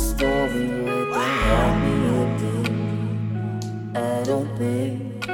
story with happy ending. I don't think.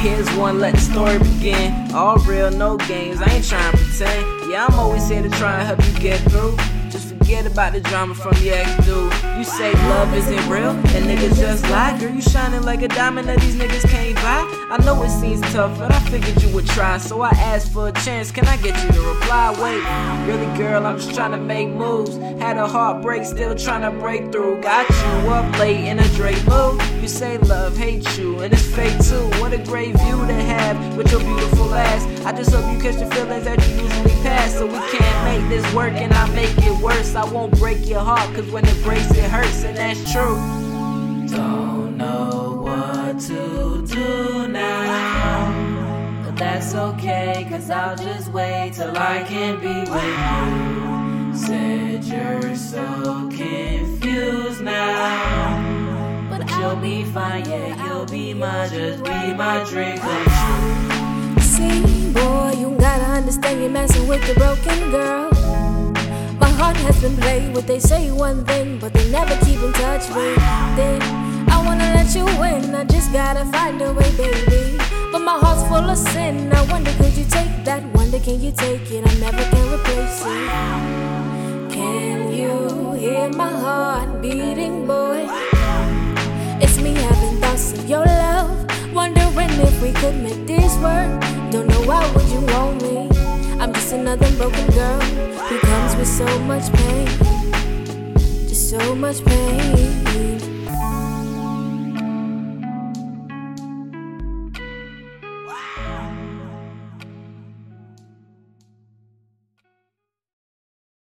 Here's one, let the story begin. All real, no games, I ain't trying to pretend. Yeah, I'm always here to try and help you get through. Just forget about the drama from your ex dude. You say love isn't real, and niggas just lie. Girl, you shining like a diamond that these niggas can't buy. I know it seems tough, but I figured you would try. So I asked for a chance, can I get you to reply? Wait, really, girl, I'm just trying to make moves. Had a heartbreak, still trying to break through. Got you up late in a Drake mood. You say love, hates you, and it's fake too. What a great view to have with your beautiful ass. I just hope you catch the feelings that you usually pass. So we can't make this work, and I make it worse. I won't break your heart, cause when it breaks, it hurts, and that's true. Don't know what to do now. But that's okay, cause I'll just wait till I can be with you. Said you're so confused now. But you'll be fine, yeah, you'll be mine, just be my drink gotta understand you're messing with the broken girl. My heart has been played with, they say one thing, but they never keep in touch with it. I wanna let you in, I just gotta find a way, baby. But my heart's full of sin. I wonder, could you take that? Wonder, can you take it? I never can replace it. Can you hear my heart beating, boy? It's me having thoughts of your love. Wondering if we could make this work. Don't know why would you want me? I'm just another broken girl who comes with so much pain. Just so much pain.